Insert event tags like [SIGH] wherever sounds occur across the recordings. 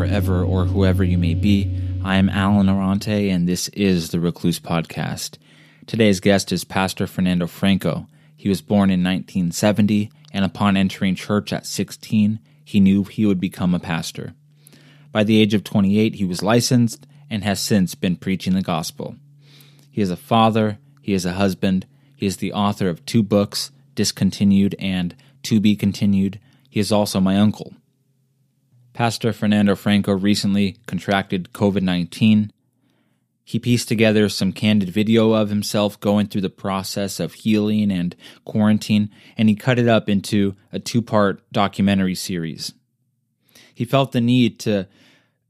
wherever or whoever you may be. I am Allen Arante, and this is the Recluse Podcast. Today's guest is Pastor Fernando Franco. He was born in 1970, and upon entering church at 16, he knew he would become a pastor. By the age of 28, he was licensed and has since been preaching the gospel. He is a father, he is a husband, he is the author of two books, Discontinued and To Be Continued. He is also my uncle. Pastor Fernando Franco recently contracted COVID 19. He pieced together some candid video of himself going through the process of healing and quarantine, and he cut it up into a two part documentary series. He felt the need to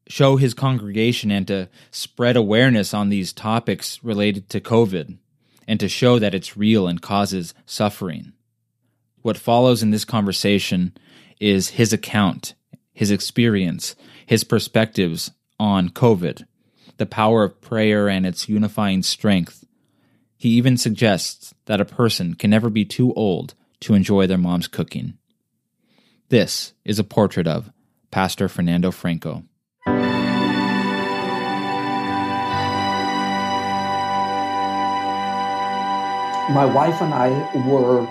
show his congregation and to spread awareness on these topics related to COVID, and to show that it's real and causes suffering. What follows in this conversation is his account his experience, his perspectives on COVID, the power of prayer and its unifying strength. He even suggests that a person can never be too old to enjoy their mom's cooking. This is a portrait of Pastor Fernando Franco. My wife and I were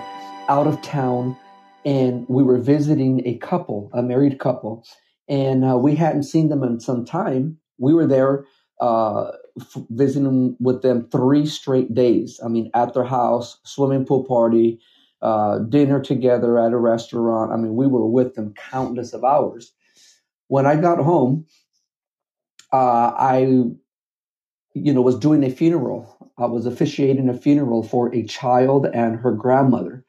out of town and we were visiting a couple, a married couple, and uh, we hadn't seen them in some time. We were there uh, f- visiting with them three straight days. I mean, at their house, swimming pool party, uh, dinner together at a restaurant. I mean, we were with them countless of hours. When I got home, uh, I, you know, was doing a funeral. I was officiating a funeral for a child and her grandmother.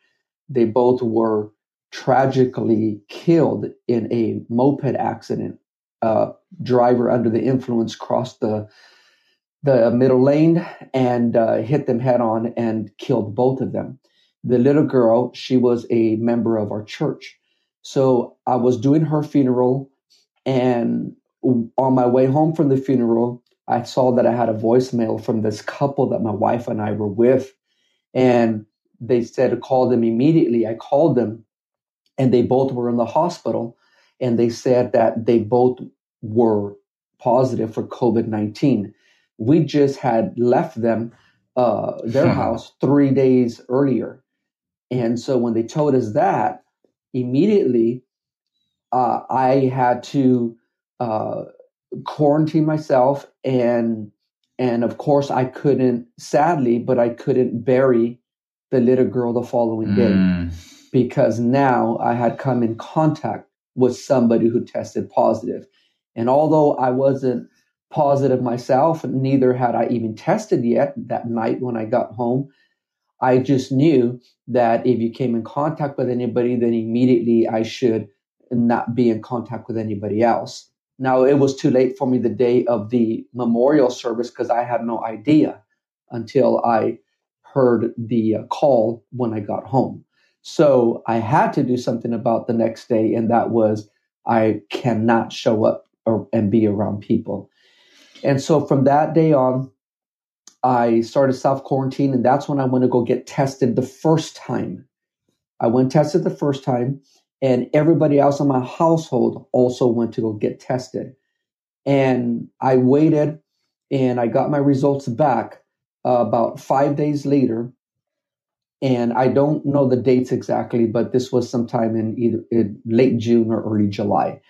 They both were tragically killed in a moped accident. Uh, driver under the influence crossed the the middle lane and uh, hit them head on and killed both of them. The little girl, she was a member of our church. So I was doing her funeral, and on my way home from the funeral, I saw that I had a voicemail from this couple that my wife and I were with. And they said to call them immediately. I called them and they both were in the hospital and they said that they both were positive for covid-19 we just had left them uh, their house three days earlier. And so when they told us that immediately uh, i had to uh, quarantine myself and and of course i couldn't sadly but i couldn't bury the little girl the following day. Mm because now I had come in contact with somebody who tested positive. And although I wasn't positive myself, neither had I even tested yet that night when I got home, I just knew that if you came in contact with anybody, then immediately I should not be in contact with anybody else. Now, it was too late for me the day of the memorial service because I had no idea until I heard the uh, call when I got home. So I had to do something about the next day, and that was I cannot show up or, and be around people. And so from that day on, I started self quarantine, and that's when I went to go get tested the first time. I went tested the first time, and everybody else in my household also went to go get tested. And I waited, and I got my results back uh, about five days later and I don't know the dates exactly, but this was sometime in either in late June or early July.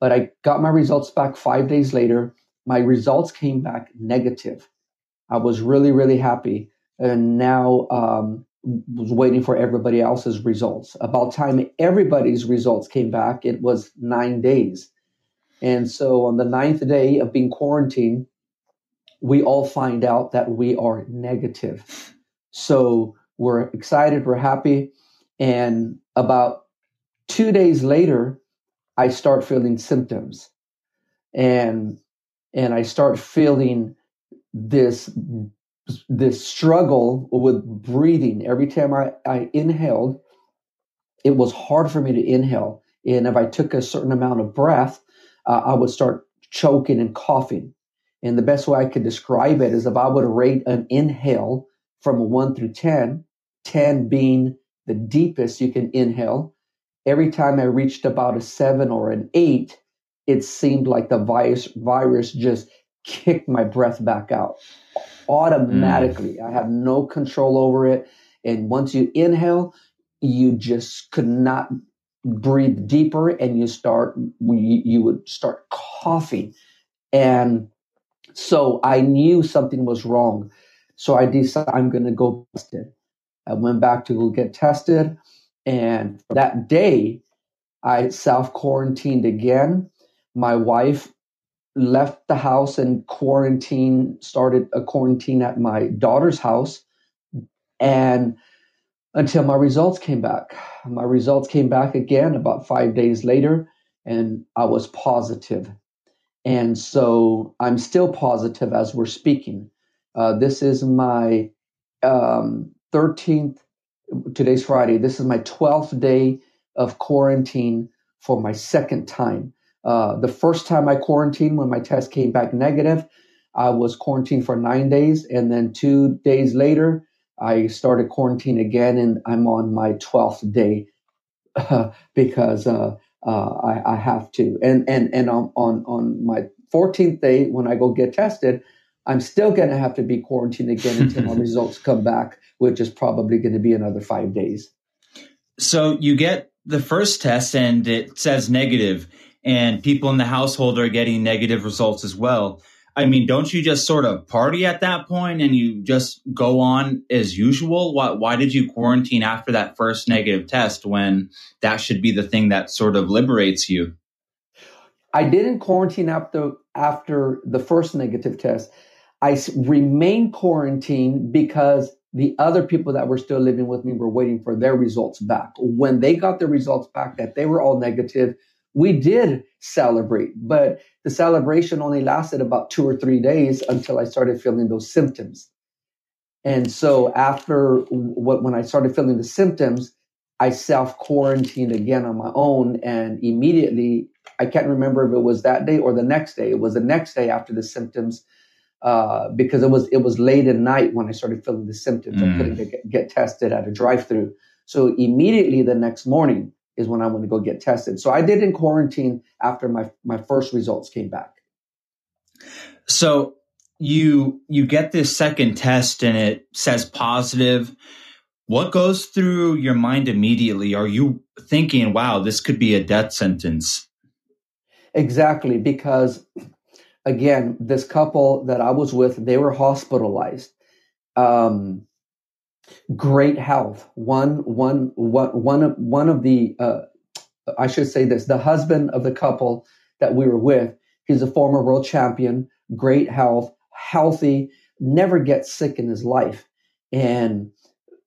But I got my results back five days later. My results came back negative. I was really, really happy, and now um, was waiting for everybody else's results. About time everybody's results came back, it was nine days. And so on the ninth day of being quarantined, we all find out that we are negative. So we're excited, we're happy. And about two days later, I start feeling symptoms. And and I start feeling this this struggle with breathing. Every time I, I inhaled, it was hard for me to inhale. And if I took a certain amount of breath, uh, I would start choking and coughing. And the best way I could describe it is if I would rate an inhale from a one through 10, 10 being the deepest you can inhale, every time I reached about a seven or an eight, it seemed like the virus virus just kicked my breath back out automatically. Mm. I have no control over it. And once you inhale, you just could not breathe deeper and you start you, would start coughing and so i knew something was wrong so i decided i'm going to go tested i went back to go get tested and that day i self quarantined again my wife left the house and quarantine started a quarantine at my daughter's house and until my results came back. My results came back again about five days later, and I was positive. And so I'm still positive as we're speaking. Uh, this is my um, 13th, today's Friday. This is my 12th day of quarantine for my second time. Uh, the first time I quarantined, when my test came back negative, I was quarantined for nine days. And then two days later, I started quarantine again, and I'm on my 12th day [LAUGHS] uh, because uh, I, I, have to. And and and on, on on my 14th day, when I go get tested, I'm still going to have to be quarantined again until my [LAUGHS] results come back, which is probably going to be another five days. So you get the first test, and it says negative, and people in the household are getting negative results as well. I mean, don't you just sort of party at that point and you just go on as usual? Why, why did you quarantine after that first negative test when that should be the thing that sort of liberates you? I didn't quarantine after after the first negative test. I remained quarantined because the other people that were still living with me were waiting for their results back. When they got their results back that they were all negative, we did celebrate, but the celebration only lasted about two or three days until I started feeling those symptoms. And so after when I started feeling the symptoms, I self quarantined again on my own. And immediately, I can't remember if it was that day or the next day. It was the next day after the symptoms, uh, because it was it was late at night when I started feeling the symptoms. Mm. I couldn't get, get tested at a drive through. So immediately the next morning, is when I want to go get tested. So I did in quarantine after my my first results came back. So you you get this second test and it says positive. What goes through your mind immediately? Are you thinking, "Wow, this could be a death sentence"? Exactly, because again, this couple that I was with, they were hospitalized. Um, great health. One, one, one, one of the uh, I should say this: the husband of the couple that we were with, he's a former world champion, great health, healthy, never gets sick in his life, and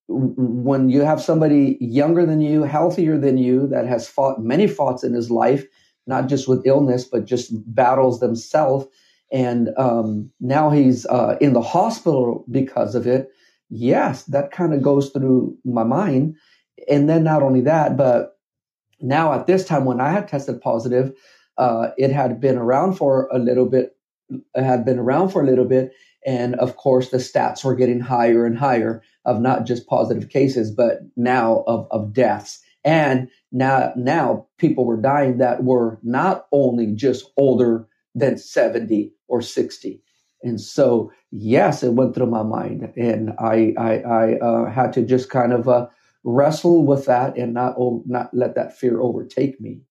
when you have somebody younger than you, healthier than you, that has fought many fights in his life, not just with illness, but just battles themselves. And um, now he's uh, in the hospital because of it yes, that kind of goes through my mind. And then not only that, but now at this time when I had tested positive, uh, it had been around for a little bit, it had been around for a little bit. And of course, the stats were getting higher and higher of not just positive cases, but now of, of deaths. And now, now people were dying that were not only just older than 70 or 60. And so yes, it went through my mind, and I I, I uh, had to just kind of uh, wrestle with that and not not let that fear overtake me.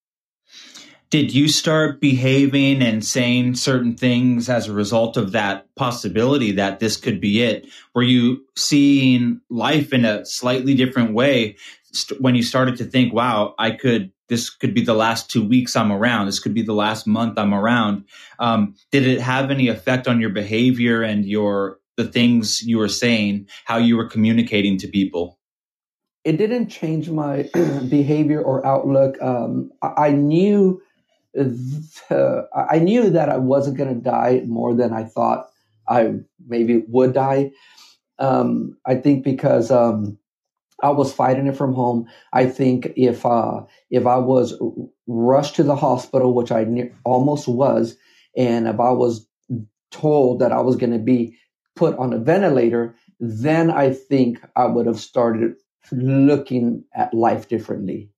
Did you start behaving and saying certain things as a result of that possibility that this could be it? Were you seeing life in a slightly different way when you started to think, "Wow, I could this could be the last two weeks I'm around. This could be the last month I'm around. Um, did it have any effect on your behavior and your the things you were saying, how you were communicating to people? It didn't change my [CLEARS THROAT] behavior or outlook. Um, I, I, knew I knew that I wasn't going to die more than I thought I maybe would die. Um, I think because um, I was fighting it from home. I think if uh, if I was rushed to the hospital, which I ne- almost was, and if I was told that I was going to be put on a ventilator, then I think I would have started looking at life differently.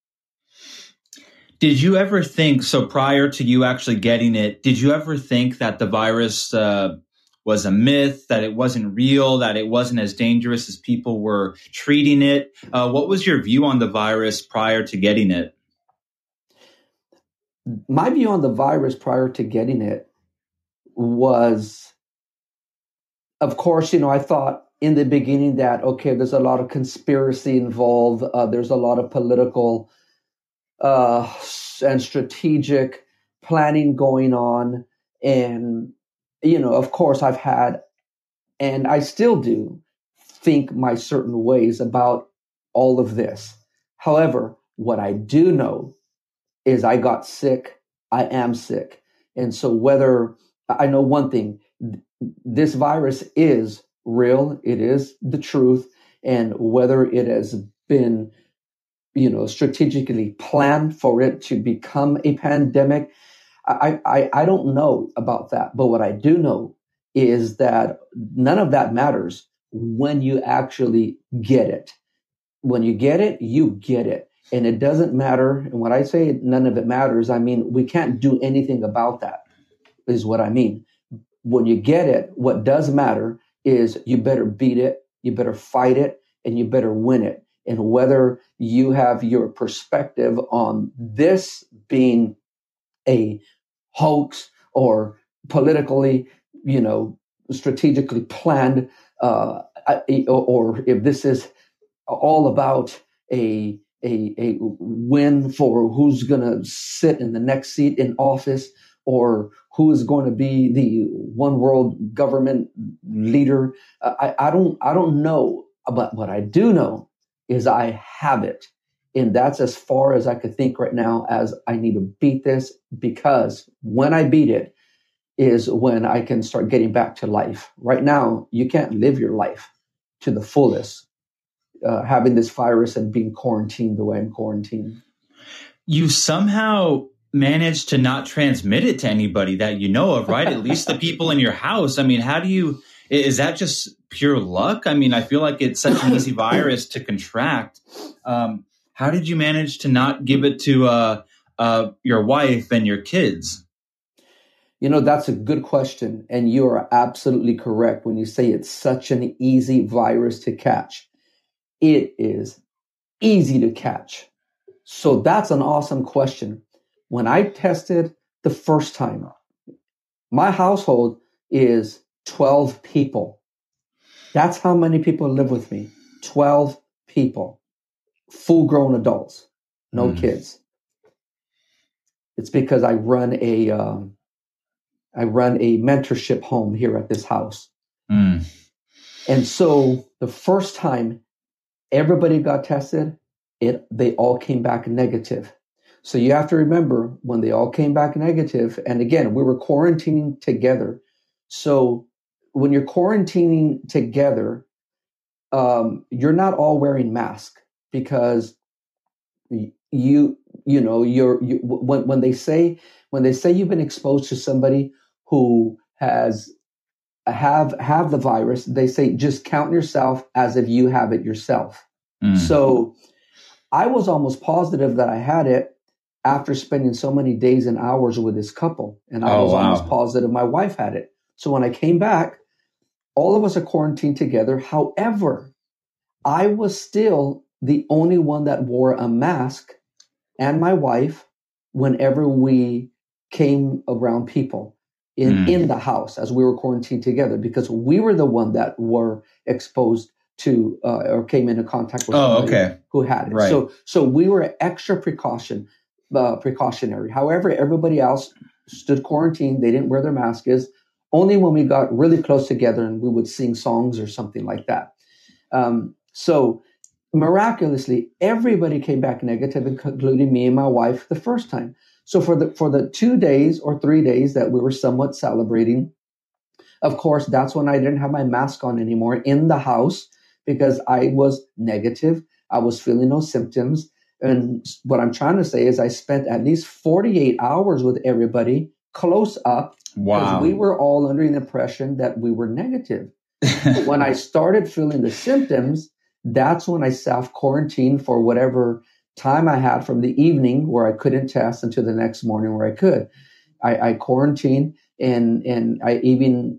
Did you ever think so prior to you actually getting it? Did you ever think that the virus uh, was a myth, that it wasn't real, that it wasn't as dangerous as people were treating it? Uh, what was your view on the virus prior to getting it? My view on the virus prior to getting it was, of course, you know, I thought in the beginning that okay, there's a lot of conspiracy involved. Uh, there's a lot of political uh, and strategic planning going on, and you know, of course, I've had, and I still do, think my certain ways about all of this. However, what I do know is I got sick. I am sick, and so whether I know one thing, this virus is real. It is the truth. And whether it has been, you know, strategically planned for it to become a pandemic, I, I, I don't know about that. But what I do know is that none of that matters when you actually get it. When you get it, you get it. And it doesn't matter. And when I say none of it matters, I mean, we can't do anything about that, is what I mean. When you get it, what does matter is you better beat it, you better fight it, and you better win it. And whether you have your perspective on this being a hoax or politically, you know, strategically planned, uh, or if this is all about a a, a win for who's going to sit in the next seat in office or who is going to be the one world government leader. Uh, I, I don't I don't know, but what I do know is I have it. And that's as far as I could think right now as I need to beat this because when I beat it is when I can start getting back to life. Right now, you can't live your life to the fullest, uh, having this virus and being quarantined the way I'm quarantined. You somehow managed to not transmit it to anybody that you know of, right? At least the people in your house. I mean, how do you, is that just pure luck? I mean, I feel like it's such an easy virus to contract. Um, how did you manage to not give it to uh, uh, your wife and your kids? You know, that's a good question. And you are absolutely correct when you say it's such an easy virus to catch. It is easy to catch. So that's an awesome question when I tested the first time, my household is 12 people. That's how many people live with me 12 people, full grown adults, no mm. kids. It's because I run a um, I run a mentorship home here at this house. Mm. And so the first time everybody got tested, it they all came back negative. So you have to remember when they all came back negative, and again, we were quarantining together. So when you're quarantining together, um, you're not all wearing masks because you you know you're you, when when they say when they say you've been exposed to somebody who has have have the virus, they say just count yourself as if you have it yourself. Mm. So I was almost positive that I had it after spending so many days and hours with this couple. And I oh, was wow. almost positive my wife had it. So when I came back, all of us are quarantined together. However, I was still the only one that wore a mask and my wife whenever we came around people in, mm. in the house as we were quarantined together because we were the one that were exposed to uh, or came into contact with oh, okay. who had it. Right. So so we were extra precaution uh, precautionary. However, everybody else stood quarantined. They didn't wear their masks. Only when we got really close together and we would sing songs or something like that. Um, so miraculously, everybody came back negative, including me and my wife the first time. So for the for the two days or three days that we were somewhat celebrating, of course, that's when I didn't have my mask on anymore in the house because I was negative. I was feeling no symptoms. And what I'm trying to say is, I spent at least 48 hours with everybody close up. Wow. We were all under the impression that we were negative. [LAUGHS] when I started feeling the symptoms, that's when I self quarantined for whatever time I had from the evening where I couldn't test until the next morning where I could. I, I quarantined and and I even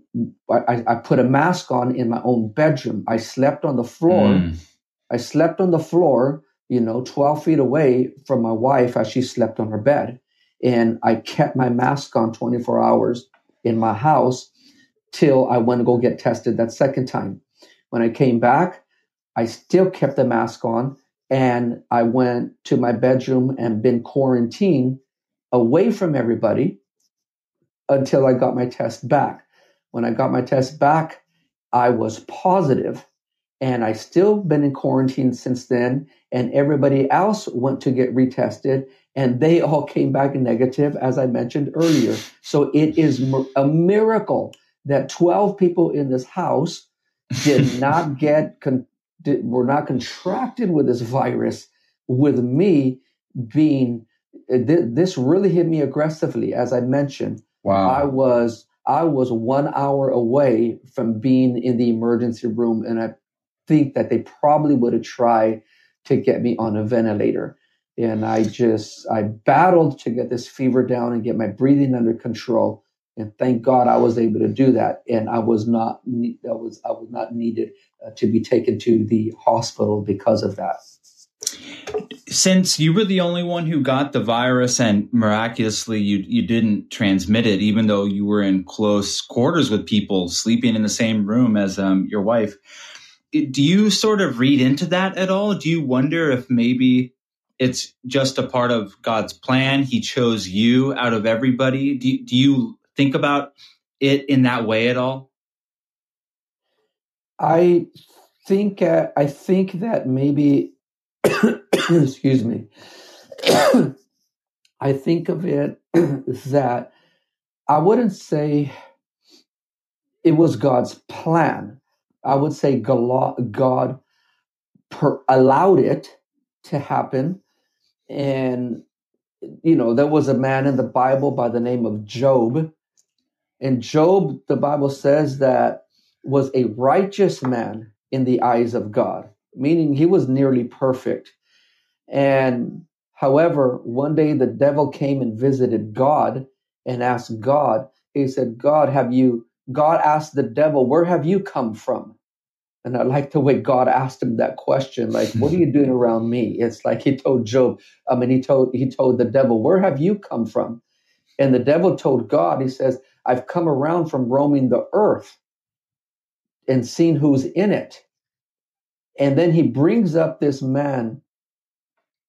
I, I, put a mask on in my own bedroom. I slept on the floor. Mm. I slept on the floor, you know, 12 feet away from my wife as she slept on her bed. And I kept my mask on 24 hours in my house till I went to go get tested that second time. When I came back, I still kept the mask on and I went to my bedroom and been quarantined away from everybody until I got my test back. When I got my test back, I was positive and I still been in quarantine since then and everybody else went to get retested and they all came back negative as I mentioned earlier. So it is a miracle that 12 people in this house did not [LAUGHS] get con- were not contracted with this virus with me being eh, th- this really hit me aggressively as i mentioned. Wow. I was i was one hour away from being in the emergency room and i think that they probably would have tried to get me on a ventilator. And i just i battled to get this fever down and get my breathing under control and thank God I was able to do that, and I was not I was I was not needed uh, to be taken to the hospital because of that. Since you were the only one who got the virus, and miraculously you you didn't transmit it, even though you were in close quarters with people, sleeping in the same room as um, your wife. Do you sort of read into that at all? Do you wonder if maybe it's just a part of God's plan. He chose you out of everybody. Do, do you think about it in that way at all? I think uh, I think that maybe [COUGHS] excuse me. [COUGHS] I think of it [COUGHS] that I wouldn't say it was God's plan. I would say God per- allowed it to happen. And, you know, there was a man in the Bible by the name of Job and Job, the Bible says that was a righteous man in the eyes of God, meaning he was nearly perfect. And however, one day the devil came and visited God and asked God, he said, God, have you, God asked the devil, where have you come from? And I like the way God asked him that question, like, what are you doing [LAUGHS] around me? It's like he told Job, I mean, he told, he told the devil, where have you come from? And the devil told God, he says, I've come around from roaming the earth and seen who's in it. And then he brings up this man,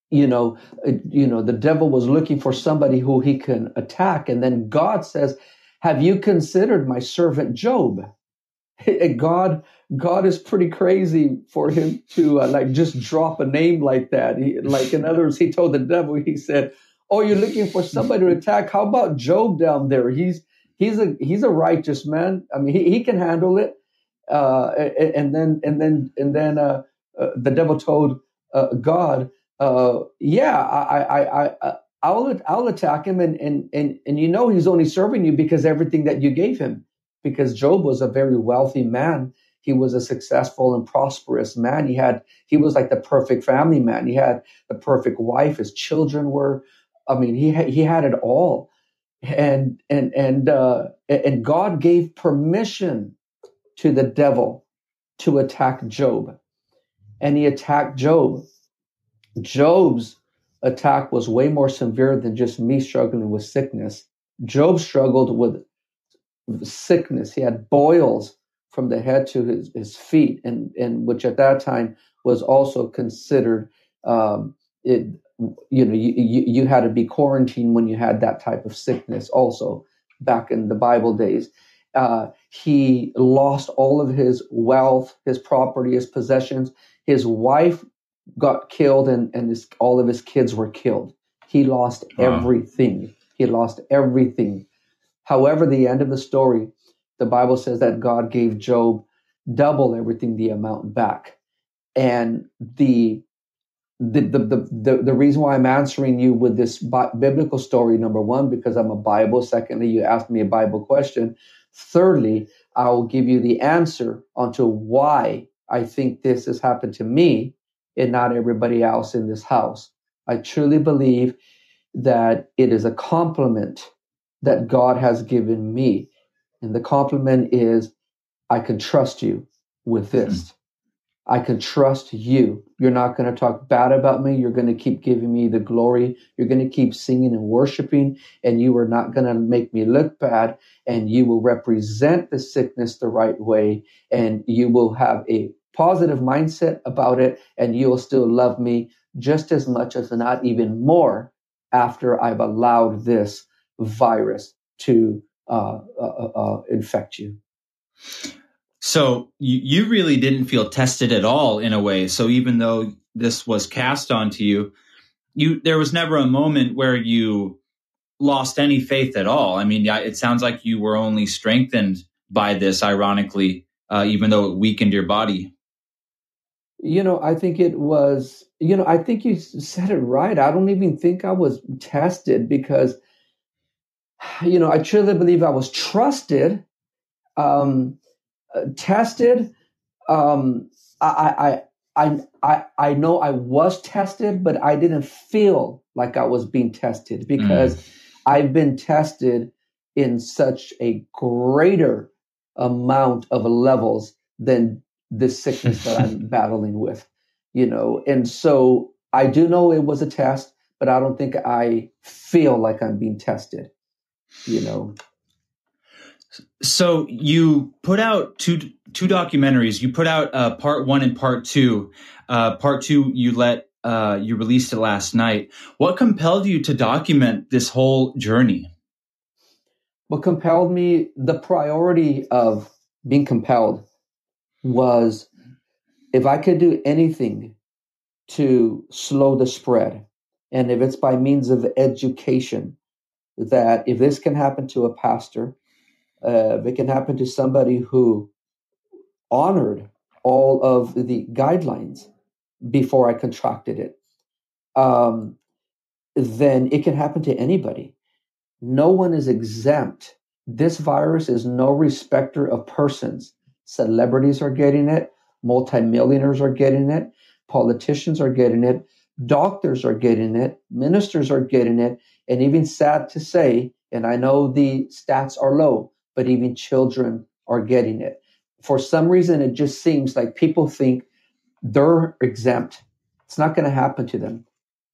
you know, uh, you know, the devil was looking for somebody who he can attack. And then God says, have you considered my servant Job? [LAUGHS] God, God is pretty crazy for him to uh, like just drop a name like that. He, like in other words, he told the devil, he said, "Oh, you're looking for somebody to attack? How about Job down there? He's he's a he's a righteous man. I mean, he, he can handle it. Uh, and then and then and then uh, uh, the devil told uh, God, uh, "Yeah, I I I." I I'll I'll attack him and, and and and you know he's only serving you because everything that you gave him because Job was a very wealthy man he was a successful and prosperous man he had he was like the perfect family man he had the perfect wife his children were I mean he had, he had it all and and and uh, and God gave permission to the devil to attack Job, and he attacked Job. Job's attack was way more severe than just me struggling with sickness. Job struggled with sickness. He had boils from the head to his, his feet, and, and which at that time was also considered um, it, you know you, you, you had to be quarantined when you had that type of sickness also back in the bible days. Uh, he lost all of his wealth his property his possessions. His wife got killed and, and his, all of his kids were killed. He lost wow. everything. He lost everything. However the end of the story the bible says that god gave job double everything the amount back. And the the, the, the, the, reason why I'm answering you with this biblical story, number one, because I'm a Bible. Secondly, you asked me a Bible question. Thirdly, I will give you the answer onto why I think this has happened to me and not everybody else in this house. I truly believe that it is a compliment that God has given me. And the compliment is, I can trust you with this. Hmm. I can trust you. You're not going to talk bad about me. You're going to keep giving me the glory. You're going to keep singing and worshiping, and you are not going to make me look bad. And you will represent the sickness the right way, and you will have a positive mindset about it, and you'll still love me just as much as not even more after I've allowed this virus to uh, uh, uh, uh infect you. So you, you really didn't feel tested at all in a way. So even though this was cast onto you, you there was never a moment where you lost any faith at all. I mean, it sounds like you were only strengthened by this, ironically, uh, even though it weakened your body. You know, I think it was. You know, I think you said it right. I don't even think I was tested because, [SIGHS] you know, I truly believe I was trusted. Um, tested. Um, I, I, I, I, know I was tested, but I didn't feel like I was being tested because mm. I've been tested in such a greater amount of levels than this sickness that I'm [LAUGHS] battling with, you know. And so I do know it was a test, but I don't think I feel like I'm being tested, you know. So you put out two two documentaries. You put out uh, part one and part two. Uh, part two, you let uh, you released it last night. What compelled you to document this whole journey? What compelled me, the priority of being compelled was if I could do anything to slow the spread, and if it's by means of education, that if this can happen to a pastor, uh, it can happen to somebody who honored all of the guidelines before I contracted it. Um, then it can happen to anybody. No one is exempt. This virus is no respecter of persons. Celebrities are getting it, multimillionaires are getting it, politicians are getting it, doctors are getting it, ministers are getting it, and even sad to say, and I know the stats are low, but even children are getting it. For some reason, it just seems like people think they're exempt. It's not going to happen to them.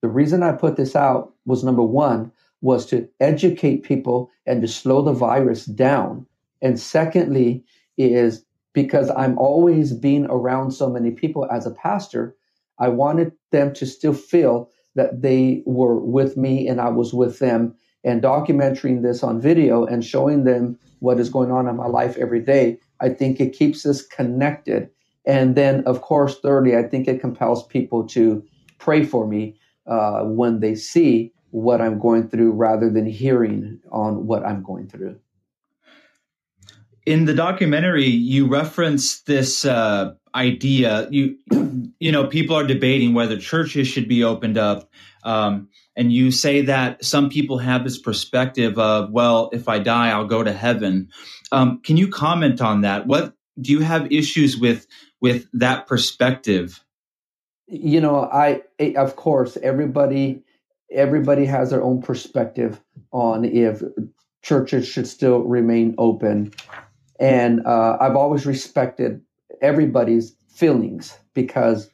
The reason I put this out was number one, was to educate people and to slow the virus down. And secondly, is because I'm always being around so many people as a pastor, I wanted them to still feel that they were with me and I was with them and documenting this on video and showing them what is going on in my life every day, I think it keeps us connected. And then, of course, thirdly, I think it compels people to pray for me uh, when they see what I'm going through rather than hearing on what I'm going through. In the documentary, you reference this uh, idea. You, you know, people are debating whether churches should be opened up. Um, and you say that some people have this perspective of, well, if I die, I'll go to heaven. Um, can you comment on that? What do you have issues with with that perspective? You know, I of course everybody everybody has their own perspective on if churches should still remain open, and uh, I've always respected everybody's feelings because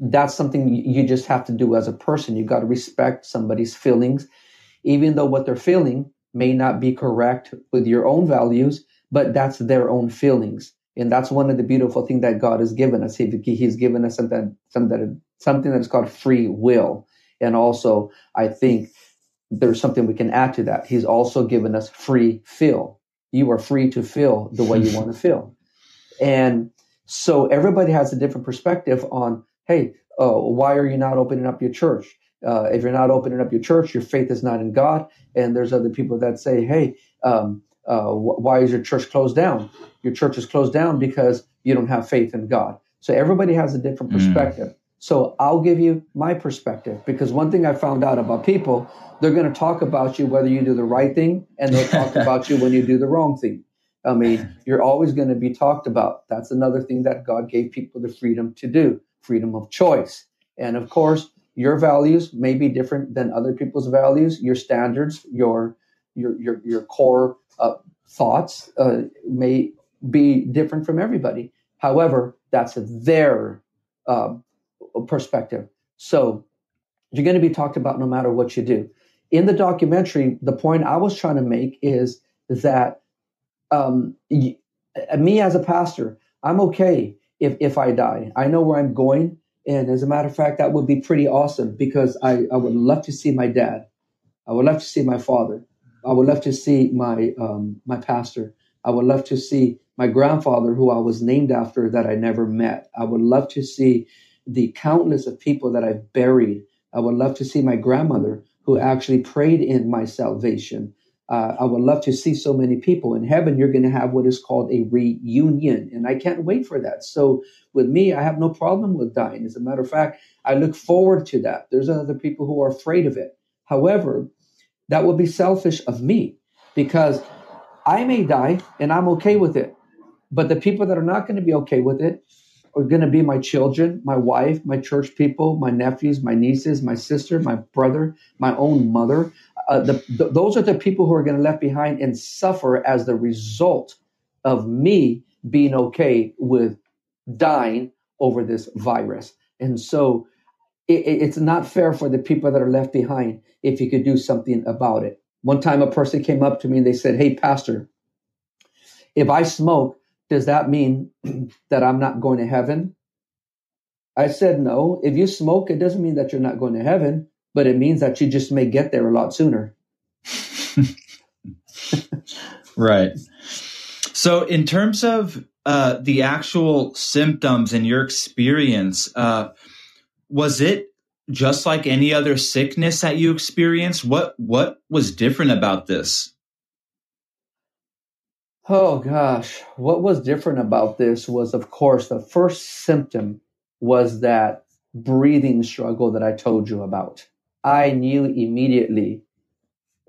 that's something you just have to do as a person. You got to respect somebody's feelings, even though what they're feeling may not be correct with your own values, but that's their own feelings. And that's one of the beautiful things that God has given us. He, he's given us something, something, something that is called free will. And also, I think there's something we can add to that. He's also given us free feel. You are free to feel the way you [LAUGHS] want to feel. And so everybody has a different perspective on hey, uh, why are you not opening up your church? Uh, if you're not opening up your church, your faith is not in God. And there's other people that say, hey, um, uh, wh- why is your church closed down? Your church is closed down because you don't have faith in God. So everybody has a different mm. perspective. Mm. So I'll give you my perspective because one thing I found out about people, they're going to talk about you whether you do the right thing and they'll talk [LAUGHS] about you when you do the wrong thing. I mean, you're always going to be talked about. That's another thing that God gave people the freedom to do freedom of choice. And of course, your values may be different than other people's values. Your standards, your your your, your core uh, thoughts uh, may be different from everybody. However, that's their uh, perspective. So you're going to be talked about no matter what you do. In the documentary, the point I was trying to make is that um, me as a pastor, I'm okay if, if I die. I know where I'm going. And as a matter of fact, that would be pretty awesome because I, I would love to see my dad. I would love to see my father. I would love to see my um, my pastor. I would love to see my grandfather, who I was named after, that I never met. I would love to see the countless of people that I've buried. I would love to see my grandmother, who actually prayed in my salvation. Uh, I would love to see so many people in heaven. You're going to have what is called a reunion, and I can't wait for that. So, with me, I have no problem with dying. As a matter of fact, I look forward to that. There's other people who are afraid of it. However, that would be selfish of me because I may die and I'm okay with it. But the people that are not going to be okay with it are going to be my children, my wife, my church people, my nephews, my nieces, my sister, my brother, my own mother. Uh, the, the, those are the people who are going to left behind and suffer as the result of me being okay with dying over this virus. And so it, it's not fair for the people that are left behind if you could do something about it. One time a person came up to me and they said, Hey, Pastor, if I smoke, does that mean [CLEARS THROAT] that I'm not going to heaven? I said, no. If you smoke, it doesn't mean that you're not going to heaven, but it means that you just may get there a lot sooner. [LAUGHS] right. So, in terms of uh, the actual symptoms and your experience, uh, was it just like any other sickness that you experienced? What what was different about this? Oh gosh, what was different about this was, of course, the first symptom was that breathing struggle that I told you about. I knew immediately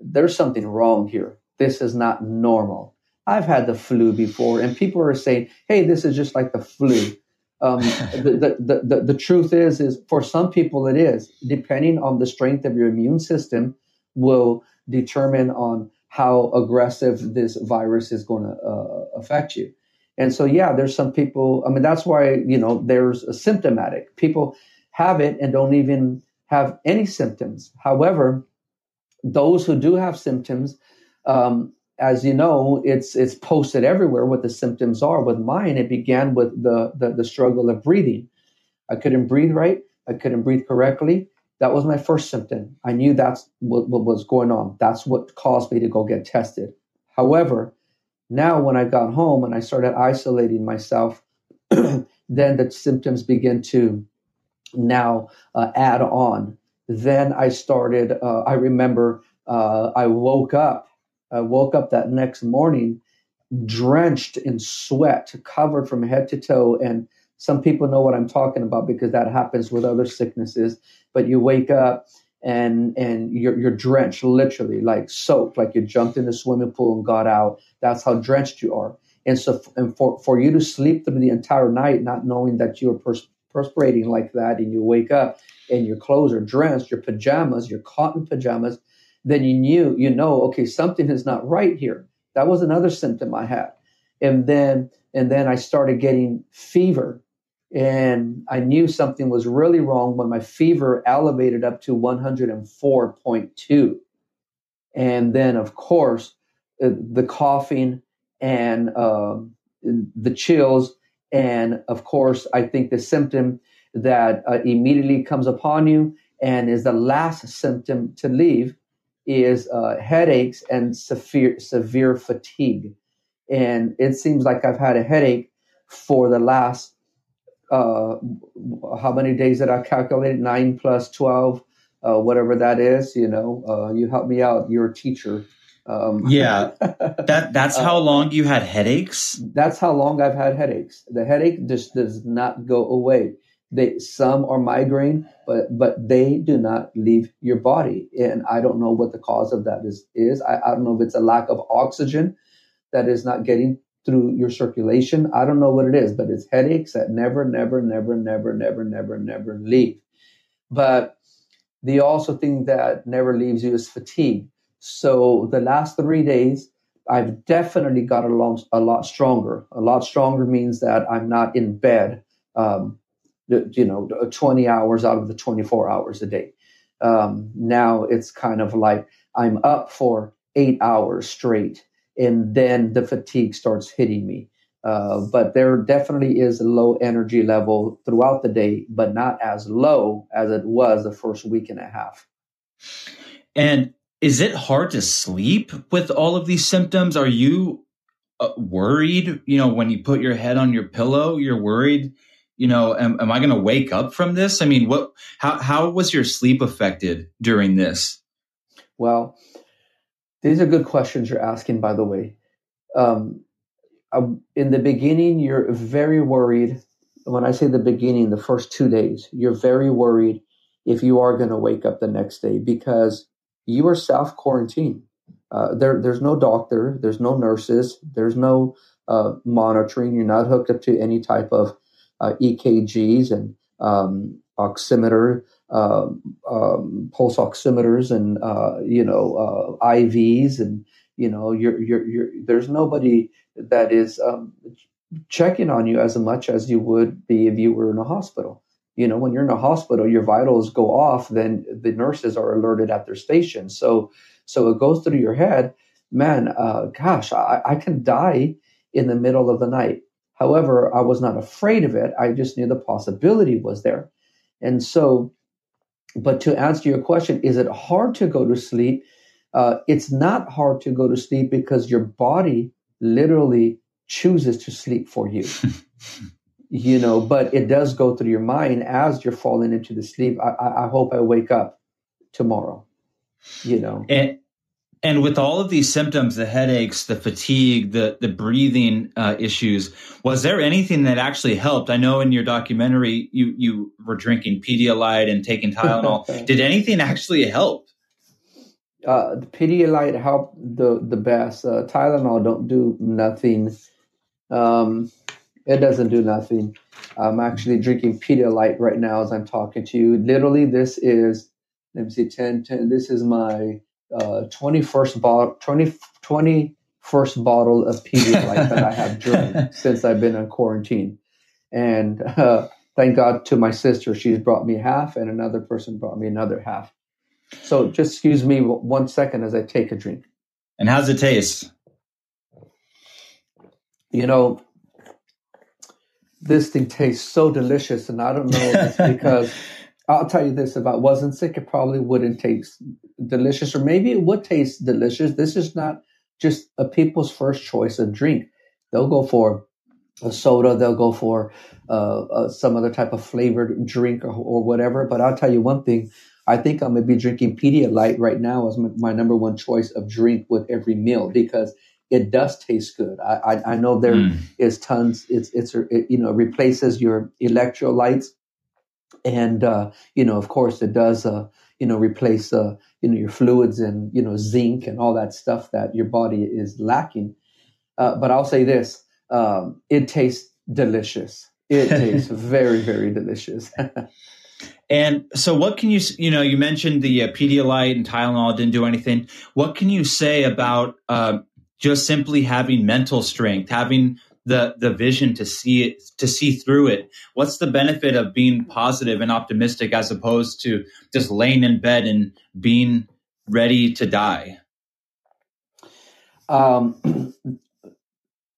there's something wrong here. This is not normal. I've had the flu before, and people are saying, hey, this is just like the flu. Um, [LAUGHS] the, the, the, the truth is, is for some people it is, depending on the strength of your immune system, will determine on how aggressive this virus is going to uh, affect you. And so, yeah, there's some people. I mean, that's why you know there's asymptomatic. People have it and don't even have any symptoms. However, those who do have symptoms, um, as you know, it's it's posted everywhere what the symptoms are. With mine, it began with the, the the struggle of breathing. I couldn't breathe right. I couldn't breathe correctly. That was my first symptom. I knew that's what, what was going on. That's what caused me to go get tested. However, now when I got home and I started isolating myself, [CLEARS THROAT] then the symptoms begin to now uh, add on. Then I started, uh, I remember uh, I woke up, I woke up that next morning drenched in sweat, covered from head to toe, and some people know what I'm talking about because that happens with other sicknesses. But you wake up and and you're you're drenched, literally like soaked, like you jumped in the swimming pool and got out. That's how drenched you are. And so, and for for you to sleep through the entire night, not knowing that you are pers- perspirating like that, and you wake up and your clothes are drenched, your pajamas, your cotton pajamas, then you knew, you know, okay, something is not right here. That was another symptom I had. And then and then I started getting fever and I knew something was really wrong when my fever elevated up to 104.2. And then, of course, uh, the coughing and um, the chills. And of course, I think the symptom that uh, immediately comes upon you and is the last symptom to leave is uh, headaches and severe, severe fatigue. And it seems like I've had a headache for the last uh, how many days did I calculate? Nine plus 12, uh, whatever that is, you know, uh, you help me out. You're a teacher. Um, yeah, [LAUGHS] that that's how uh, long you had headaches. That's how long I've had headaches. The headache just does not go away. They some are migraine, but but they do not leave your body, and I don't know what the cause of that is. Is I, I don't know if it's a lack of oxygen that is not getting through your circulation. I don't know what it is, but it's headaches that never, never, never, never, never, never, never leave. But the also thing that never leaves you is fatigue. So the last three days, I've definitely got a lot, a lot stronger. A lot stronger means that I'm not in bed, um, you know, 20 hours out of the 24 hours a day. Um, now it's kind of like I'm up for eight hours straight, and then the fatigue starts hitting me. Uh, but there definitely is a low energy level throughout the day, but not as low as it was the first week and a half. And is it hard to sleep with all of these symptoms? Are you uh, worried? You know, when you put your head on your pillow, you're worried. You know, am, am I going to wake up from this? I mean, what? How how was your sleep affected during this? Well, these are good questions you're asking. By the way, um, in the beginning, you're very worried. When I say the beginning, the first two days, you're very worried if you are going to wake up the next day because you are self quarantined. Uh, there, there's no doctor, there's no nurses, there's no uh, monitoring. You're not hooked up to any type of uh, EKGs and um, oximeter, um, um, pulse oximeters, and uh, you know uh, IVs, and you know you're, you're, you're, there's nobody that is um, checking on you as much as you would be if you were in a hospital. You know, when you're in a hospital, your vitals go off, then the nurses are alerted at their station. So, so it goes through your head, man. Uh, gosh, I, I can die in the middle of the night. However, I was not afraid of it. I just knew the possibility was there. And so, but to answer your question, is it hard to go to sleep? Uh, it's not hard to go to sleep because your body literally chooses to sleep for you. [LAUGHS] you know, but it does go through your mind as you're falling into the sleep. I, I hope I wake up tomorrow, you know. And, and with all of these symptoms, the headaches, the fatigue, the the breathing uh, issues, was there anything that actually helped? I know in your documentary you you were drinking Pedialyte and taking Tylenol. [LAUGHS] Did anything actually help? uh, the Pedialyte helped the the best. Uh, Tylenol don't do nothing. Um, it doesn't do nothing. I'm actually drinking Pedialyte right now as I'm talking to you. Literally, this is let me see 10, 10 This is my uh, 21st bottle 20, 21st bottle of Pedialyte that I have drank [LAUGHS] since I've been on quarantine. And uh, thank God to my sister, she's brought me half, and another person brought me another half. So just excuse me one second as I take a drink. And how's it taste? You know, this thing tastes so delicious, and I don't know if it's [LAUGHS] because I'll tell you this: if I wasn't sick, it probably wouldn't taste delicious, or maybe it would taste delicious. This is not just a people's first choice of drink. They'll go for a soda, they'll go for uh, uh, some other type of flavored drink or, or whatever. But I'll tell you one thing: I think I'm gonna be drinking Pedialyte right now as my, my, number one choice of drink with every meal because it does taste good. I I, I know there mm. is tons. It's it's it, you know replaces your electrolytes, and uh, you know of course it does. Uh, you know replace uh, you know your fluids and you know zinc and all that stuff that your body is lacking. Uh, but I'll say this: um, it tastes delicious. It [LAUGHS] tastes very very delicious. [LAUGHS] And so, what can you, you know, you mentioned the uh, Pedialyte and Tylenol didn't do anything. What can you say about uh, just simply having mental strength, having the the vision to see it, to see through it? What's the benefit of being positive and optimistic as opposed to just laying in bed and being ready to die? Um, [CLEARS THROAT]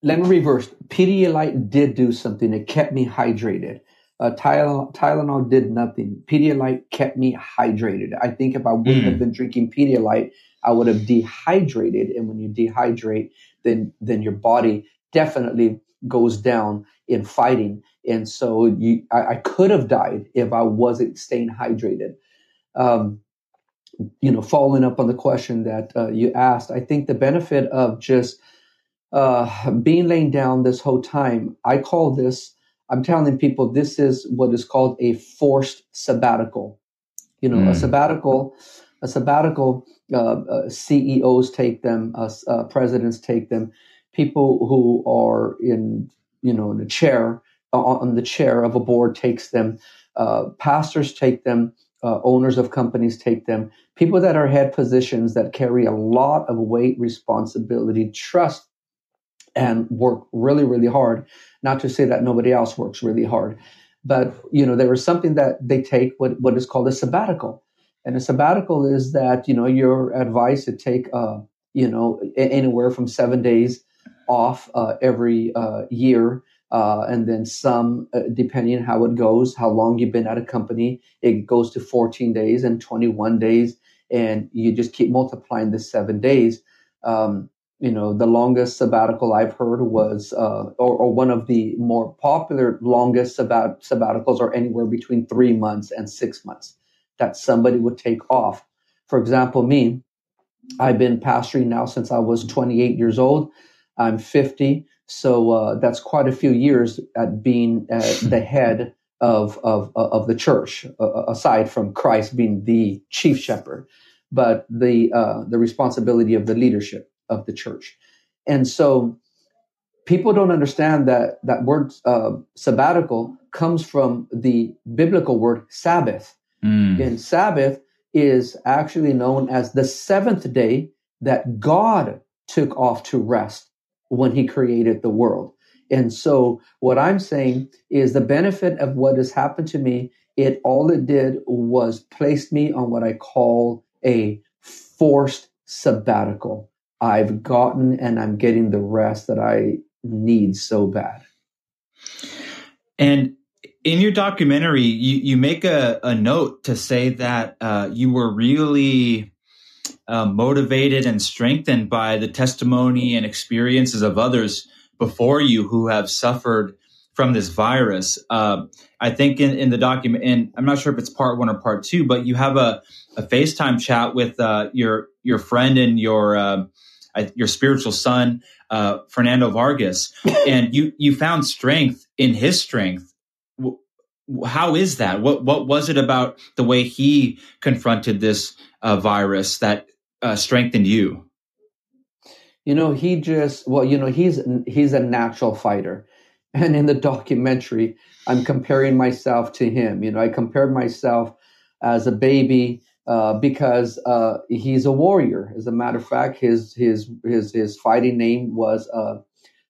let me reverse. Pedialyte did do something. It kept me hydrated. Uh, Tylenol, Tylenol did nothing. Pedialyte kept me hydrated. I think if I wouldn't mm. have been drinking Pedialyte, I would have dehydrated. And when you dehydrate, then then your body definitely goes down in fighting. And so you, I, I could have died if I wasn't staying hydrated. Um, you know, following up on the question that uh, you asked, I think the benefit of just uh, being laying down this whole time, I call this I'm telling people this is what is called a forced sabbatical. You know, mm. a sabbatical, a sabbatical. Uh, uh, CEOs take them, uh, presidents take them. People who are in, you know, in the chair uh, on the chair of a board takes them. Pastors take them. uh, owners of companies take them, people that are head positions that carry a lot of weight, responsibility, trust, and work really, really hard. Not to say that nobody else works really hard, but you know there is something that they take what what is called a sabbatical, and a sabbatical is that you know you're advised to take uh, you know anywhere from seven days off uh, every uh, year uh, and then some, uh, depending on how it goes, how long you've been at a company, it goes to 14 days and 21 days, and you just keep multiplying the seven days. Um, you know, the longest sabbatical I've heard was, uh, or, or, one of the more popular longest sabbat- sabbaticals are anywhere between three months and six months that somebody would take off. For example, me, I've been pastoring now since I was 28 years old. I'm 50. So uh, that's quite a few years at being uh, the head of, of, of the church, uh, aside from Christ being the chief shepherd, but the, uh, the responsibility of the leadership of the church. And so people don't understand that that word uh, sabbatical comes from the biblical word Sabbath. Mm. And Sabbath is actually known as the seventh day that God took off to rest when he created the world. And so what I'm saying is the benefit of what has happened to me, it all it did was placed me on what I call a forced sabbatical. I've gotten and I'm getting the rest that I need so bad. And in your documentary, you, you make a, a note to say that uh, you were really uh, motivated and strengthened by the testimony and experiences of others before you who have suffered from this virus. Uh, I think in, in the document, and I'm not sure if it's part one or part two, but you have a, a FaceTime chat with uh, your your friend and your uh, your spiritual son, uh, Fernando Vargas, [LAUGHS] and you you found strength in his strength. How is that? What what was it about the way he confronted this uh, virus that uh, strengthened you? You know, he just well, you know, he's he's a natural fighter, [LAUGHS] and in the documentary, I'm comparing myself to him. You know, I compared myself as a baby uh, because uh, he's a warrior. As a matter of fact, his his his his fighting name was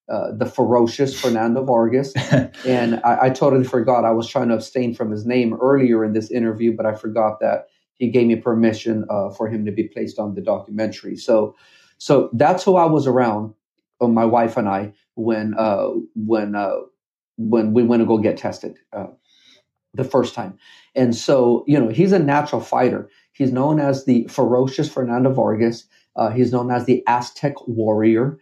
uh, the ferocious Fernando Vargas, [LAUGHS] and I, I, totally forgot. I was trying to abstain from his name earlier in this interview, but I forgot that he gave me permission uh, for him to be placed on the documentary. So, so that's who I was around, uh, my wife and I, when uh, when uh, when we went to go get tested uh, the first time. And so, you know, he's a natural fighter. He's known as the ferocious Fernando Vargas. Uh, he's known as the Aztec warrior.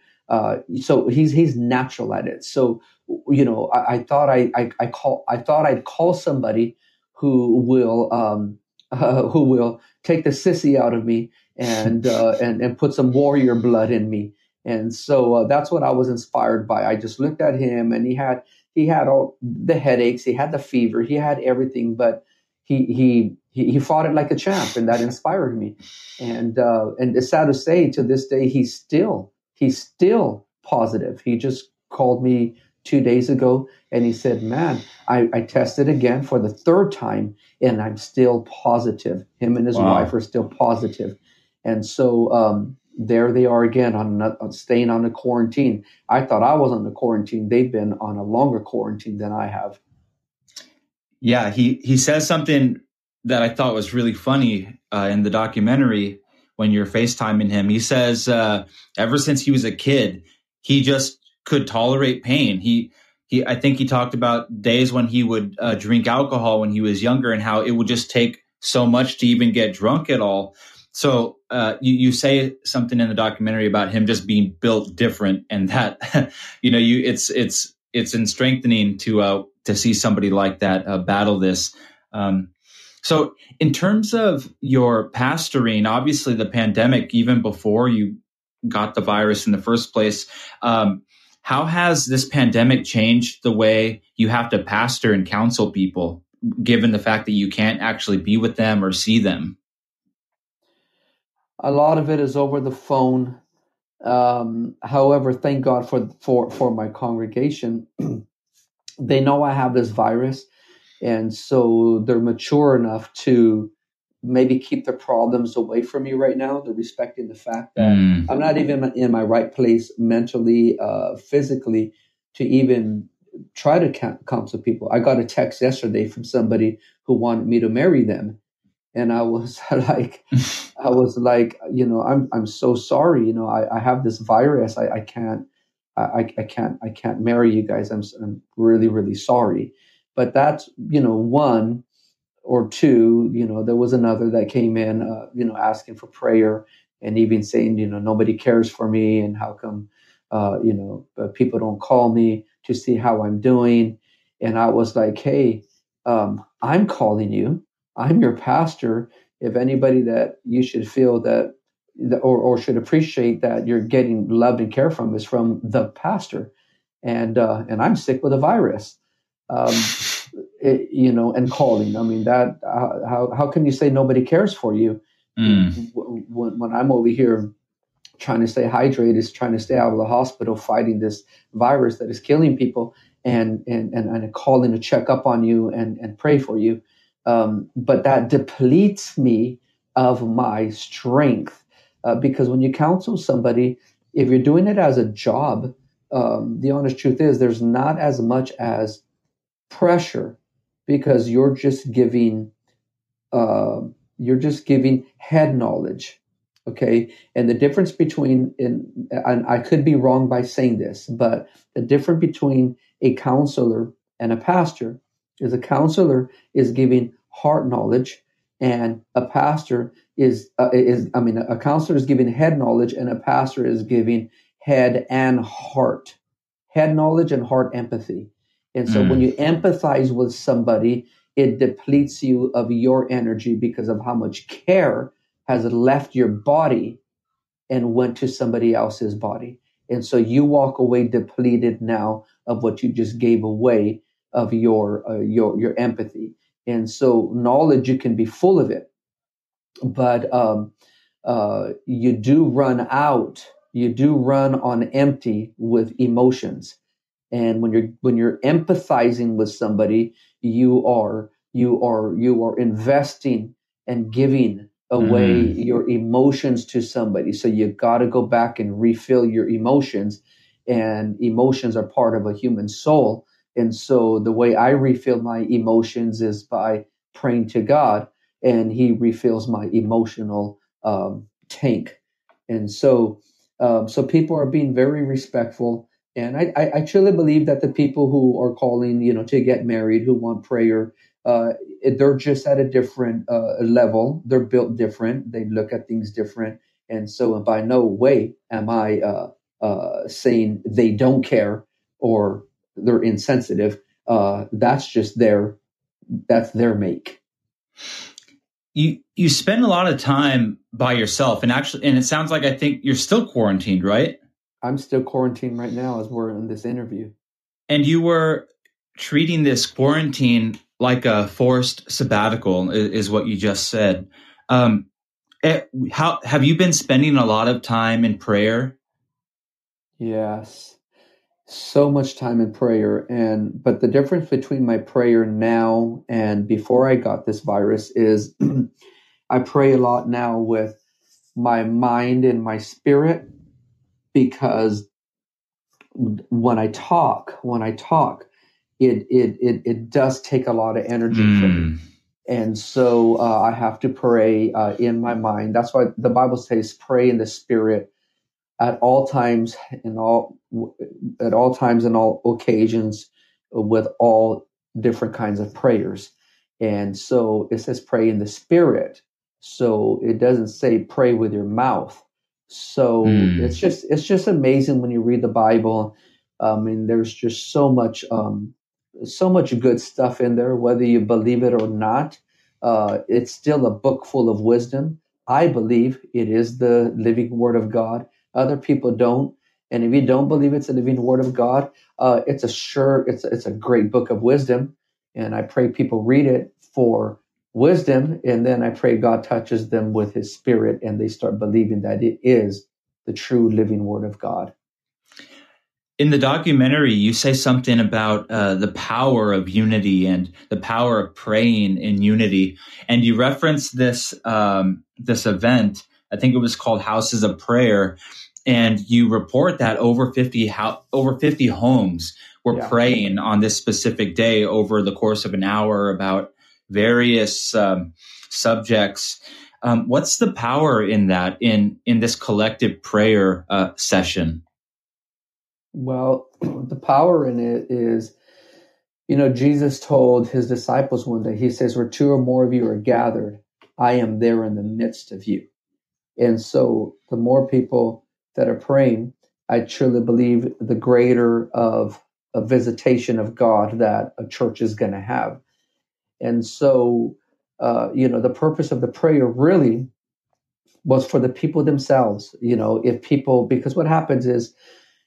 So he's he's natural at it. So, you know, I, I thought I, I, I call I thought I'd call somebody who will um, uh, [LAUGHS] who will take the sissy out of me and uh, [LAUGHS] and and put some warrior blood in me. And so uh, that's what I was inspired by. I just looked at him, and he had he had all the headaches, he had the fever, he had everything, but he he he, he fought it like a champ, and that inspired me. And uh, and it's sad to say, to this day, he's still he's still positive. He just called me two days ago and he said, Man, I, I tested again for the third time and I'm still positive. Him and his wow. wife are still positive. And so um, there they are again on, on staying on the quarantine. I thought I was on the quarantine. They've been on a longer quarantine than I have. Yeah, he, he says something that I thought was really funny uh, in the documentary when you're FaceTiming him. He says, uh, ever since he was a kid, he just could tolerate pain. He he I think he talked about days when he would uh, drink alcohol when he was younger and how it would just take so much to even get drunk at all. So uh, you you say something in the documentary about him just being built different, and that [LAUGHS] you know you it's it's it's in strengthening to uh, to see somebody like that uh, battle this. Um, so in terms of your pastoring, obviously the pandemic, even before you got the virus in the first place, um, how has this pandemic changed the way you have to pastor and counsel people, given the fact that you can't actually be with them or see them? A lot of it is over the phone. Um, however, thank God for for for my congregation. [CLEARS THROAT] they know I have this virus, and so they're mature enough to maybe keep their problems away from me right now. They're respecting the fact that mm. I'm not even in my right place mentally, uh, physically, to even try to counsel people. I got a text yesterday from somebody who wanted me to marry them. And I was [LAUGHS] like, I [LAUGHS] was like, you know, I'm I'm so sorry. You know, I, I have this virus. I, I can't, I, I can't, I can't marry you guys. I'm I'm really really sorry. But that's you know one or two. You know, there was another that came in, uh, you know, asking for prayer and even saying, you know, nobody cares for me and how come, uh, you know, uh, people don't call me to see how I'm doing. And I was like, hey, um, I'm calling you. I'm your pastor. If anybody that you should feel that, or, or should appreciate that you're getting loved and care from is from the pastor. And, uh, and I'm sick with a virus. Um, it, you know, and calling. I mean, that, uh, how, how can you say nobody cares for you mm. when, when I'm over here trying to stay hydrated, trying to stay out of the hospital, fighting this virus that is killing people, and and and, and calling to check up on you and and pray for you. Um, but that depletes me of my strength uh, because when you counsel somebody, if you're doing it as a job, um, the honest truth is there's not as much as pressure because you're just giving uh, you're just giving head knowledge okay? And the difference between in and i could be wrong by saying this but the difference between a counselor and a pastor is a counselor is giving heart knowledge and a pastor is uh, is i mean a counselor is giving head knowledge and a pastor is giving head and heart. Head knowledge and heart empathy and so mm. when you empathize with somebody it depletes you of your energy because of how much care has left your body and went to somebody else's body. And so you walk away depleted now of what you just gave away of your uh, your your empathy. And so knowledge you can be full of it, but um, uh, you do run out. You do run on empty with emotions. And when you're when you're empathizing with somebody, you are you are you are investing and giving away mm. your emotions to somebody. So you got to go back and refill your emotions. And emotions are part of a human soul. And so the way I refill my emotions is by praying to God, and He refills my emotional um, tank. And so, um, so people are being very respectful. And I, I, I truly believe that the people who are calling, you know, to get married, who want prayer, uh, they're just at a different uh, level. They're built different. They look at things different. And so, by no way am I uh, uh saying they don't care or they're insensitive. Uh, that's just their that's their make. You you spend a lot of time by yourself, and actually, and it sounds like I think you're still quarantined, right? I'm still quarantined right now as we're in this interview. And you were treating this quarantine like a forced sabbatical is, what you just said. Um, it, eh, how have you been spending a lot of time in prayer? Yes, so much time in prayer, and but the difference between my prayer now and before I got this virus is [CLEARS THROAT] I pray a lot now with my mind and my spirit because when I talk, when I talk, it it it, it does take a lot of energy mm. from me. Hmm. And so uh, I have to pray uh, in my mind. That's why the Bible says, "Pray in the Spirit at all times, in all at all times and all occasions, with all different kinds of prayers." And so it says, "Pray in the Spirit." So it doesn't say pray with your mouth. So mm. it's just it's just amazing when you read the Bible. I mean, there's just so much um, so much good stuff in there, whether you believe it or not. Uh, it's still a book full of wisdom. I believe it is the living Word of God. Other people don't. And if you don't believe it's a living Word of God, uh, it's a sure, it's, it's a great book of wisdom. And I pray people read it for wisdom. And then I pray God touches them with His Spirit and they start believing that it is the true living Word of God. in the documentary, you say something about uh, the power of unity and the power of praying in unity, and you reference this um, this event. I think it was called Houses of Prayer, and you report that over fifty ho- over fifty homes were yeah. praying on this specific day over the course of an hour about various um, subjects. Um, what's the power in that in in this collective prayer uh, session? Well, [CLEARS THROAT] the power in it is, you know, Jesus told his disciples one day, he says, Where two or more of you are gathered, I am there in the midst of you. And so the more people that are praying, I truly believe the greater of a visitation of God that a church is going to have. And so, uh, you know, the purpose of the prayer really was for the people themselves. You know, if people, because what happens is,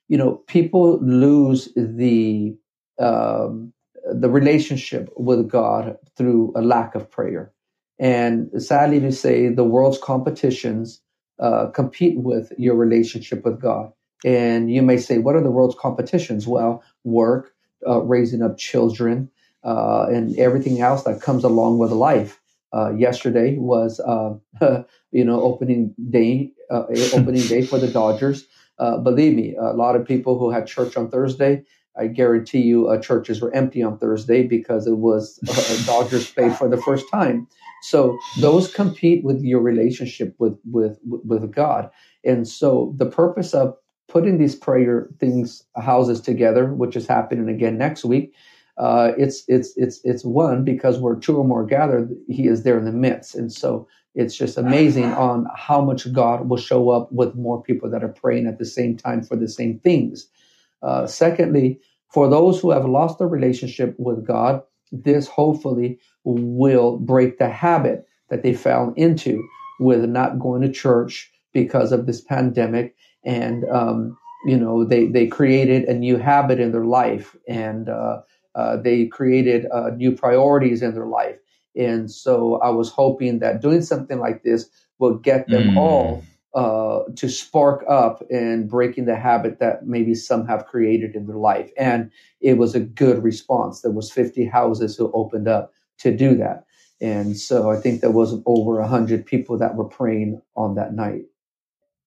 you know, people lose the um, the relationship with God through a lack of prayer. And sadly to say, the world's competitions uh, compete with your relationship with God. And you may say, what are the world's competitions? Well, work, uh, raising up children, uh, and everything else that comes along with life. Uh, yesterday was, uh, [LAUGHS] you know, opening day, uh, [LAUGHS] opening day for the Dodgers. Uh, believe me, a lot of people who had church on Thursday, I guarantee you, uh, churches were empty on Thursday because it was uh, Dodgers played for the first time. So those compete with your relationship with with with God, and so the purpose of putting these prayer things houses together, which is happening again next week. Uh, it's it's it's it's one because where two or more gathered, He is there in the midst, and so it's just amazing on how much God will show up with more people that are praying at the same time for the same things. Uh, secondly, for those who have lost their relationship with God, this hopefully will break the habit that they fell into with not going to church because of this pandemic. And, um, you know, they, they created a new habit in their life and uh, uh, they created uh, new priorities in their life. And so I was hoping that doing something like this will get them mm. all uh, to spark up and breaking the habit that maybe some have created in their life. And it was a good response. There was 50 houses who opened up to do that. And so I think there was over 100 people that were praying on that night.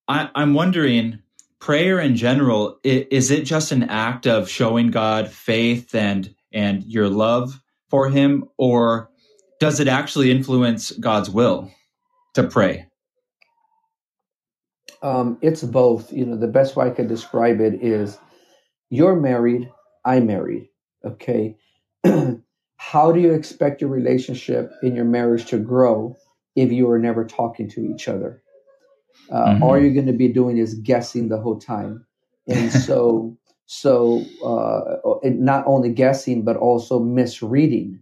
I, I'm wondering, prayer in general, is it just an act of showing God faith and and your love for him or does it actually influence God's will to pray? Um, it's both. You know, the best way I could describe it is you're married, I'm married. Okay. [CLEARS THROAT] How do you expect your relationship in your marriage to grow if you are never talking to each other? Uh, mm-hmm. All you're going to be doing is guessing the whole time. And so, so uh, not only guessing, but also misreading.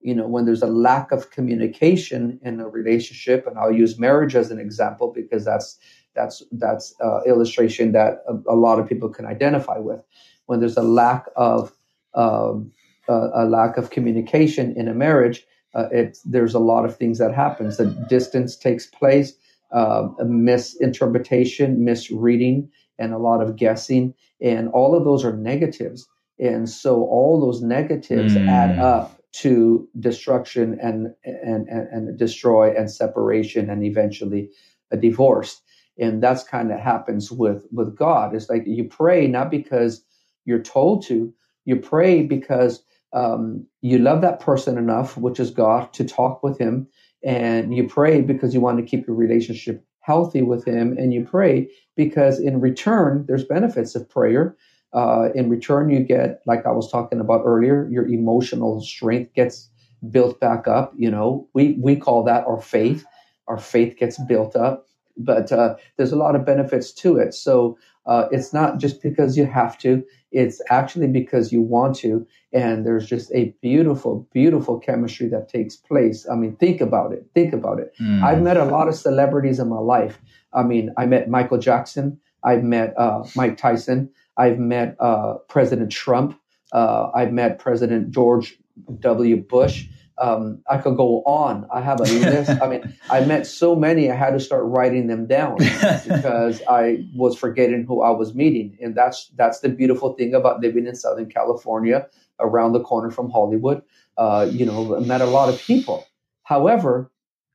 You know when there's a lack of communication in a relationship and i'll use marriage as an example because that's that's that's uh, illustration that a, a, lot of people can identify with. When there's a lack of um, a lack of communication in a marriage uh, it, there's a lot of things that happens. The distance takes place uh, misinterpretation misreading and a lot of guessing and all of those are negatives and so all those negatives mm. add up to destruction and, and, and, and destroy and separation and eventually a divorce. And that's kind of happens with, with God. It's like you pray not because you're told to, you pray because um, you love that person enough, which is God, to talk with him. And you pray because you want to keep your relationship healthy with him. And you pray because in return, there's benefits of prayer uh, in return, you get, like I was talking about earlier, your emotional strength gets built back up. You know, we we call that our faith. Our faith gets built up, but uh, there's a lot of benefits to it. So uh, it's not just because you have to; it's actually because you want to. And there's just a beautiful, beautiful chemistry that takes place. I mean, think about it. Think about it. Mm. I've met a lot of celebrities in my life. I mean, I met Michael Jackson. I've met uh, Mike Tyson. I've met uh, President Trump. Uh, I've met President George W. Bush. Um, I could go on. I have a [LAUGHS] list. I mean, I met so many, I had to start writing them down [LAUGHS] because I was forgetting who I was meeting. And that's that's the beautiful thing about living in Southern California, around the corner from Hollywood. Uh, you know, I met a lot of people. However,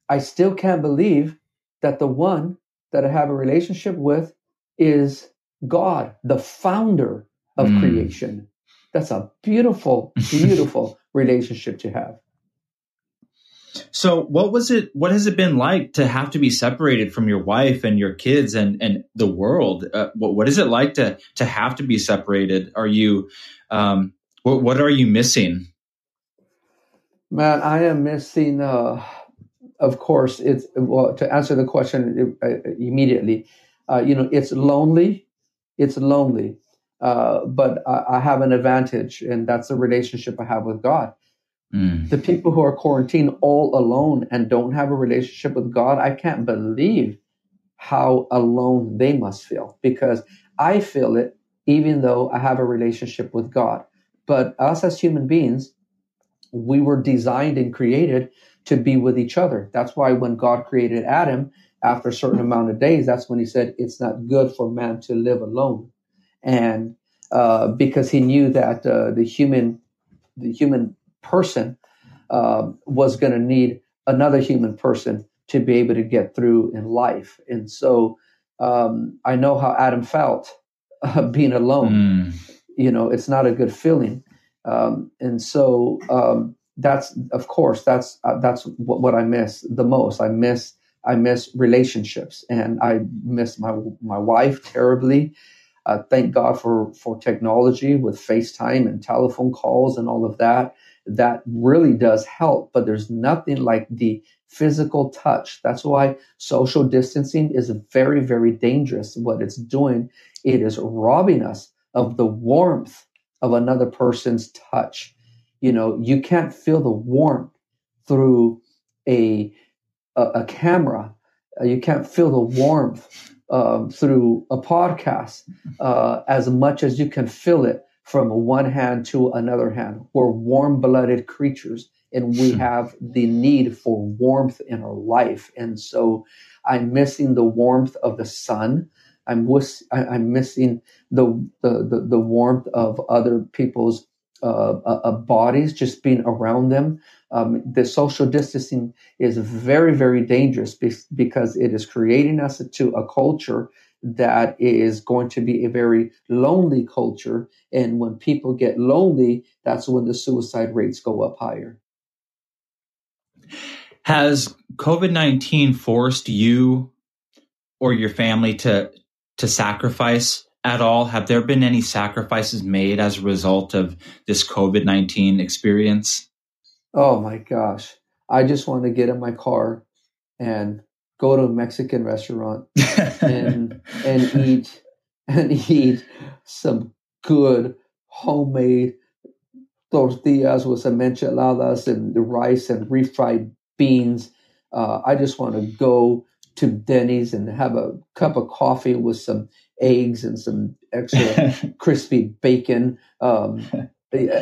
I still can't believe that the one that I have a relationship with is God, the founder of mm. creation. That's a beautiful, beautiful [LAUGHS] relationship to have. So what was it what has it been like to have to be separated from your wife and your kids and and the world? Uh, what what is it like to to have to be separated? Are you um what what are you missing? Man, I am missing uh of course it's well to answer the question uh, immediately. Uh, you know, it's lonely. It's lonely. Uh, but I, I, have an advantage, and that's the relationship I have with God. Mm. The people who are quarantined all alone and don't have a relationship with God, I can't believe how alone they must feel because I feel it even though I have a relationship with God. But us as human beings, we were designed and created to be with each other. That's why when God created Adam, after a certain amount of days, that's when he said, It's not good for man to live alone and uh, because he knew that uh, the human the human person uh, was going to need another human person to be able to get through in life, and so um, I know how Adam felt [LAUGHS] being alone. Mm. You know, it's not a good feeling, um, and so um, that's of course that's uh, that's what, what I miss the most. I miss I miss relationships, and I miss my my wife terribly. Uh, thank God for for technology with FaceTime and telephone calls and all of that. That really does help, but there's nothing like the physical touch. That's why social distancing is very, very dangerous. What it's doing, it is robbing us of the warmth of another person's touch. You know, you can't feel the warmth through a a, a camera. Uh, you can't feel the warmth um, through a podcast uh, as much as you can feel it from one hand to another hand. We're warm blooded creatures and we hmm. have the need for warmth in our life. And so I'm missing the warmth of the sun. I'm, wiss- I'm missing the, the, the, the warmth of other people's uh, uh, uh, bodies, just being around them. Um, the social distancing is very, very dangerous be- because it is creating us to a culture that is going to be a very lonely culture. And when people get lonely, that's when the suicide rates go up higher. Has COVID 19 forced you or your family to, to sacrifice at all? Have there been any sacrifices made as a result of this COVID 19 experience? Oh my gosh. I just want to get in my car and go to a Mexican restaurant [LAUGHS] and and eat and eat some good homemade tortillas with some enchiladas and the rice and refried beans. Uh, I just want to go to Denny's and have a cup of coffee with some eggs and some extra [LAUGHS] crispy bacon. Um,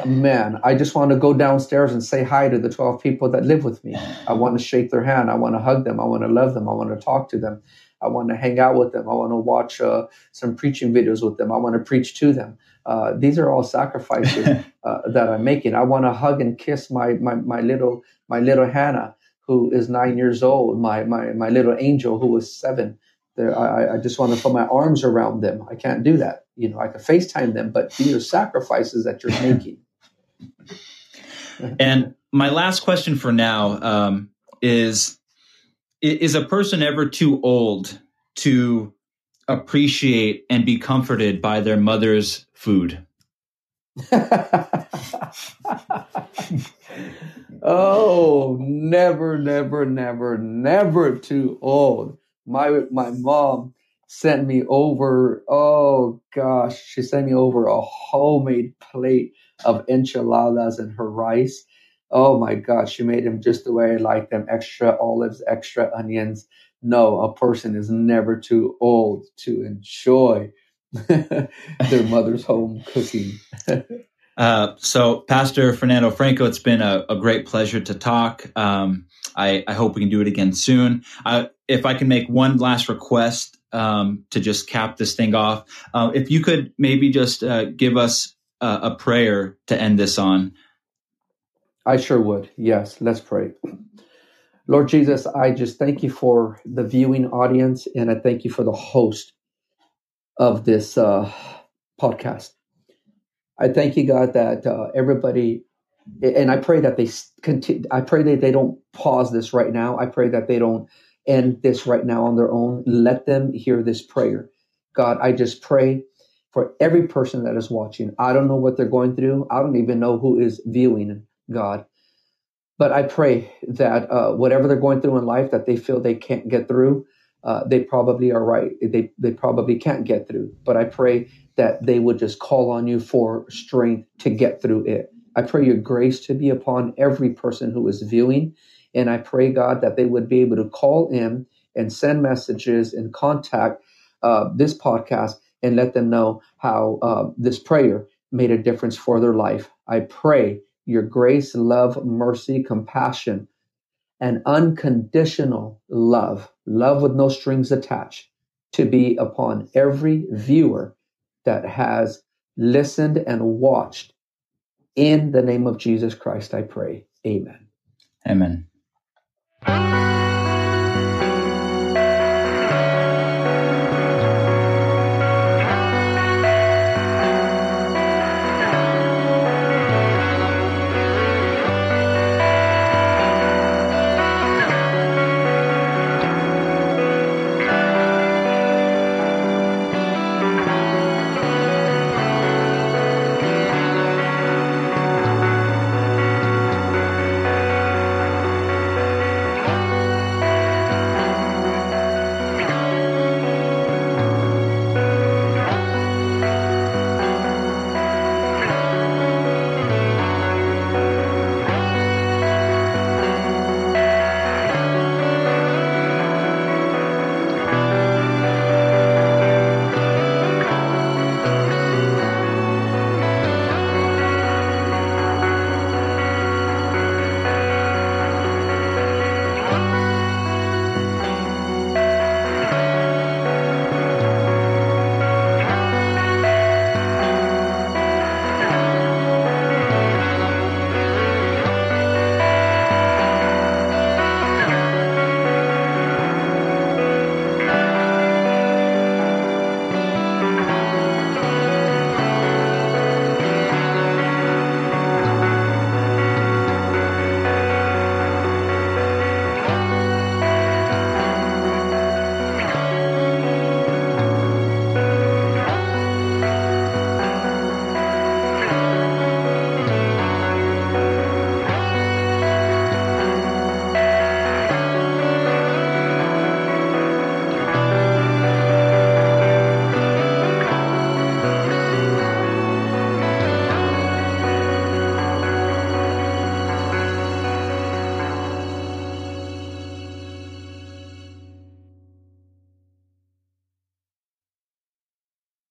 man, I just want to go downstairs and say hi to the 12 people that live with me. I want to shake their hand. I want to hug them. I want to love them. I want to talk to them. I want to hang out with them. I want to watch uh, some preaching videos with them. I want to preach to them. Uh, these are all sacrifices uh, that I'm making. I want to hug and kiss my, my, my little my little Hannah who is nine years old, my my my little angel who was seven. There, I, I just want to put my arms around them. I can't do that. You know, I can FaceTime them, but these are sacrifices that you're [LAUGHS] making. and my last question for now um, is: Is a person ever too old to appreciate and be comforted by their mother's food? [LAUGHS] oh, never, never, never, never too old. My my mom sent me over. Oh gosh, she sent me over a homemade plate of enchiladas and her rice. Oh my God, she made them just the way I like them: extra olives, extra onions. No, a person is never too old to enjoy [LAUGHS] their mother's home cooking. [LAUGHS] Uh, so, Pastor Fernando Franco, it's been a, a great pleasure to talk. Um, I, I, hope we can do it again soon. If I can make one last request um, to just cap this thing off, uh, if you could maybe just uh, give us a, a prayer to end this on. I sure would. Yes, let's pray. Lord Jesus, I just thank you for the viewing audience and I thank you for the host of this uh, podcast. I thank you, God, that uh, everybody, and I pray that they continue. I pray that they don't pause this right now. I pray that they don't end this right now on their own. Let them hear this prayer. God, I just pray for every person that is watching. I don't know what they're going through. I don't even know who is viewing, God. But I pray that uh, whatever they're going through in life that they feel they can't get through, uh, they probably are right. They, they probably can't get through. But I pray that they would just call on you for strength to get through it. I pray your grace to be upon every person who is viewing. And I pray, God, that they would be able to call in and send messages and contact uh, this podcast and let them know how uh, this prayer made a difference for their life. I pray your grace, love, mercy, compassion, and unconditional love, love with no strings attached, to be upon every viewer that has listened and watched. In the name of Jesus Christ, I pray. Amen. Amen. Música